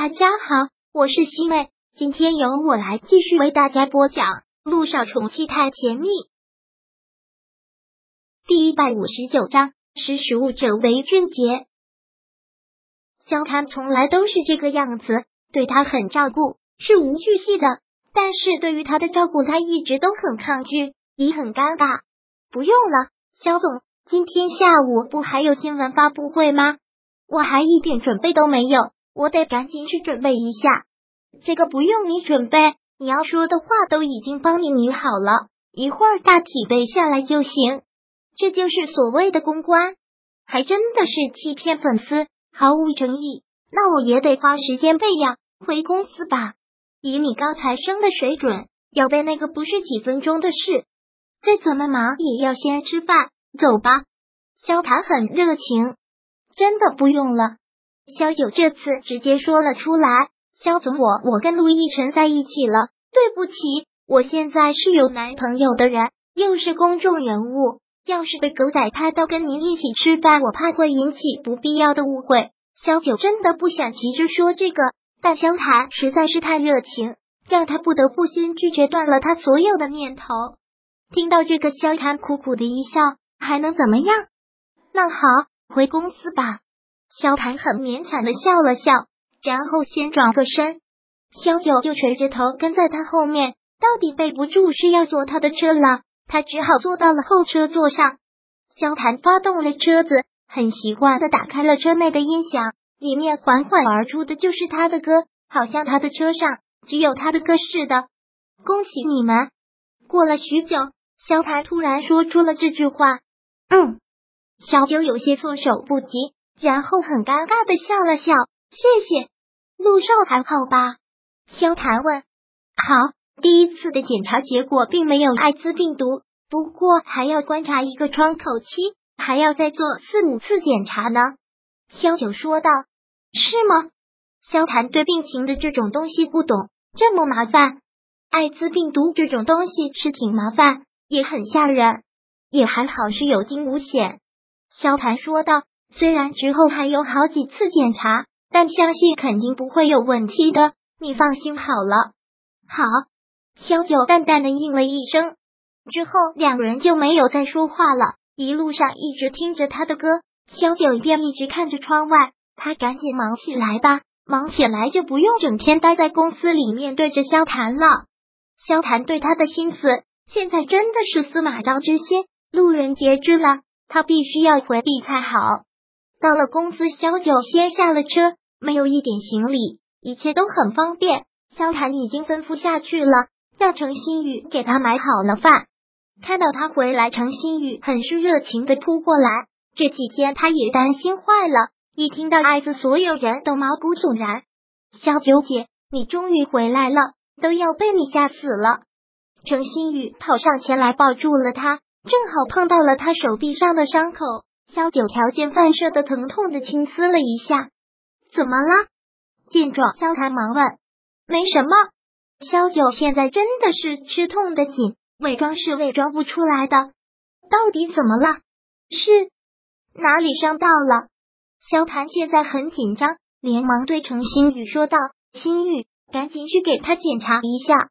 大家好，我是西妹，今天由我来继续为大家播讲《路上宠妻太甜蜜》第一百五十九章：识时务者为俊杰。萧谈从来都是这个样子，对他很照顾，事无巨细的。但是对于他的照顾，他一直都很抗拒，也很尴尬。不用了，萧总，今天下午不还有新闻发布会吗？我还一点准备都没有。我得赶紧去准备一下，这个不用你准备，你要说的话都已经帮你拟好了，一会儿大体背下来就行。这就是所谓的公关，还真的是欺骗粉丝，毫无诚意。那我也得花时间背呀，回公司吧。以你高材生的水准，要背那个不是几分钟的事。再怎么忙也要先吃饭，走吧。萧谈很热情，真的不用了。萧九这次直接说了出来：“萧总，我我跟陆亦辰在一起了，对不起，我现在是有男朋友的人，又是公众人物，要是被狗仔拍到跟您一起吃饭，我怕会引起不必要的误会。”萧九真的不想急着说这个，但萧谈实在是太热情，让他不得不先拒绝，断了他所有的念头。听到这个，萧谈苦苦的一笑，还能怎么样？那好，回公司吧。萧谈很勉强的笑了笑，然后先转个身，萧九就垂着头跟在他后面。到底背不住是要坐他的车了，他只好坐到了后车座上。萧谈发动了车子，很习惯的打开了车内的音响，里面缓缓而出的就是他的歌，好像他的车上只有他的歌似的。恭喜你们！过了许久，萧谈突然说出了这句话。嗯，小九有些措手不及。然后很尴尬的笑了笑，谢谢。陆少还好吧？萧谈问。好，第一次的检查结果并没有艾滋病毒，不过还要观察一个窗口期，还要再做四五次检查呢。萧九说道。是吗？萧谈对病情的这种东西不懂，这么麻烦。艾滋病毒这种东西是挺麻烦，也很吓人，也还好是有惊无险。萧谈说道。虽然之后还有好几次检查，但相信肯定不会有问题的，你放心好了。好，萧九淡淡的应了一声，之后两人就没有再说话了。一路上一直听着他的歌，萧九便一直看着窗外。他赶紧忙起来吧，忙起来就不用整天待在公司里面对着萧谈了。萧谈对他的心思现在真的是司马昭之心，路人皆知了，他必须要回避才好。到了公司，萧九先下了车，没有一点行李，一切都很方便。萧谈已经吩咐下去了，让程新宇给他买好了饭。看到他回来，程新宇很是热情的扑过来。这几天他也担心坏了，一听到艾子，所有人都毛骨悚然。萧九姐，你终于回来了，都要被你吓死了。程新宇跑上前来抱住了他，正好碰到了他手臂上的伤口。萧九条件反射的疼痛的轻撕了一下，怎么了？见状，萧谈忙问：“没什么。”萧九现在真的是吃痛的紧，伪装是伪装不出来的。到底怎么了？是哪里伤到了？萧谈现在很紧张，连忙对程新宇说道：“新宇，赶紧去给他检查一下。”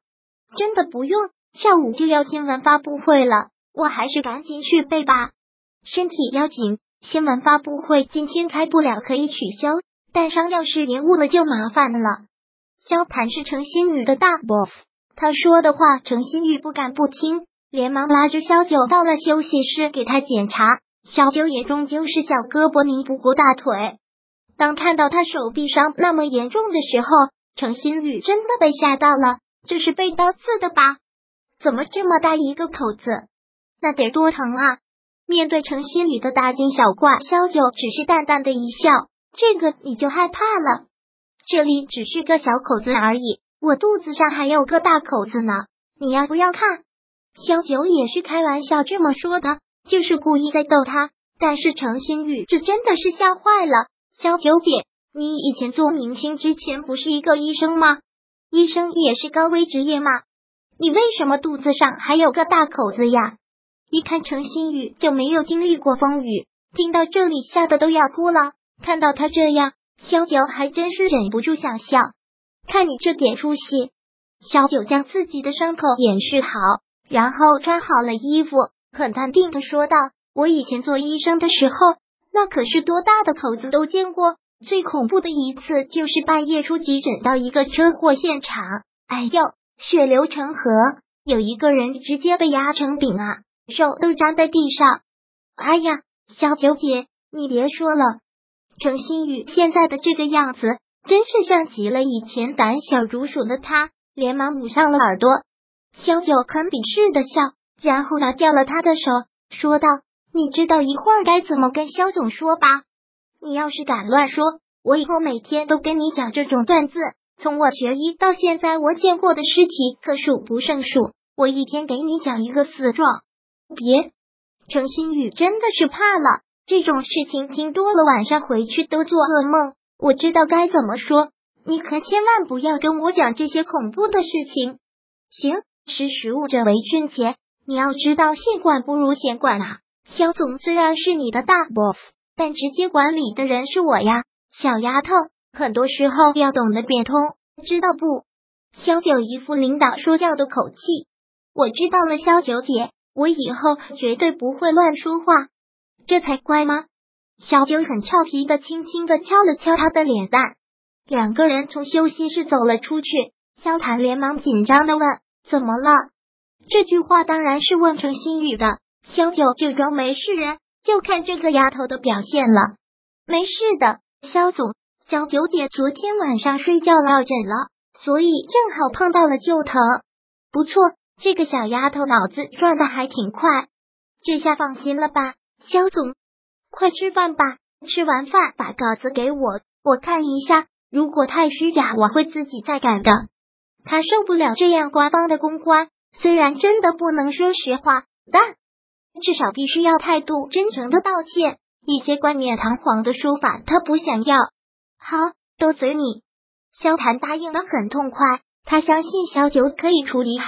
真的不用，下午就要新闻发布会了，我还是赶紧去背吧。身体要紧，新闻发布会今天开不了，可以取消。但伤要是延误了就麻烦了。萧盘是程新宇的大 boss，他说的话程新宇不敢不听，连忙拉着萧九到了休息室给他检查。小九也终究是小胳膊拧不过大腿，当看到他手臂伤那么严重的时候，程新宇真的被吓到了。这是被刀刺的吧？怎么这么大一个口子？那得多疼啊！面对程新宇的大惊小怪，萧九只是淡淡的一笑：“这个你就害怕了？这里只是个小口子而已，我肚子上还有个大口子呢，你要不要看？”萧九也是开玩笑这么说的，就是故意在逗他。但是程新宇这真的是吓坏了。萧九姐，你以前做明星之前不是一个医生吗？医生也是高危职业吗？你为什么肚子上还有个大口子呀？一看程新宇就没有经历过风雨，听到这里吓得都要哭了。看到他这样，萧九还真是忍不住想笑。看你这点出息。萧九将自己的伤口掩饰好，然后穿好了衣服，很淡定的说道：“我以前做医生的时候，那可是多大的口子都见过。最恐怖的一次就是半夜出急诊到一个车祸现场，哎呦，血流成河，有一个人直接被压成饼啊，肉都粘在地上。哎呀，小九姐，你别说了，程新宇现在的这个样子，真是像极了以前胆小如鼠的他。”连忙捂上了耳朵，萧九很鄙视的笑，然后拿掉了他的手，说道：“你知道一会儿该怎么跟萧总说吧？你要是敢乱说，我以后每天都跟你讲这种段子。从我学医到现在，我见过的尸体可数不胜数，我一天给你讲一个死状。别，程新宇真的是怕了，这种事情听多了，晚上回去都做噩梦。我知道该怎么说。”你可千万不要跟我讲这些恐怖的事情。行，识时务者为俊杰。你要知道，现管不如闲管啊。肖总虽然是你的大 boss，但直接管理的人是我呀，小丫头。很多时候要懂得变通，知道不？肖九一副领导说教的口气。我知道了，肖九姐，我以后绝对不会乱说话，这才乖吗？小九很俏皮的，轻轻的敲了敲他的脸蛋。两个人从休息室走了出去，萧谈连忙紧张的问：“怎么了？”这句话当然是问程新宇的。萧九就装没事人，就看这个丫头的表现了。没事的，萧总，小九姐昨天晚上睡觉落枕了，所以正好碰到了就疼。不错，这个小丫头脑子转的还挺快，这下放心了吧？萧总，快吃饭吧，吃完饭把稿子给我，我看一下。如果太虚假，我会自己再改的。他受不了这样官方的公关，虽然真的不能说实话，但至少必须要态度真诚的道歉。一些冠冕堂皇的说法，他不想要。好，都随你。萧谭答应的很痛快，他相信小九可以处理好。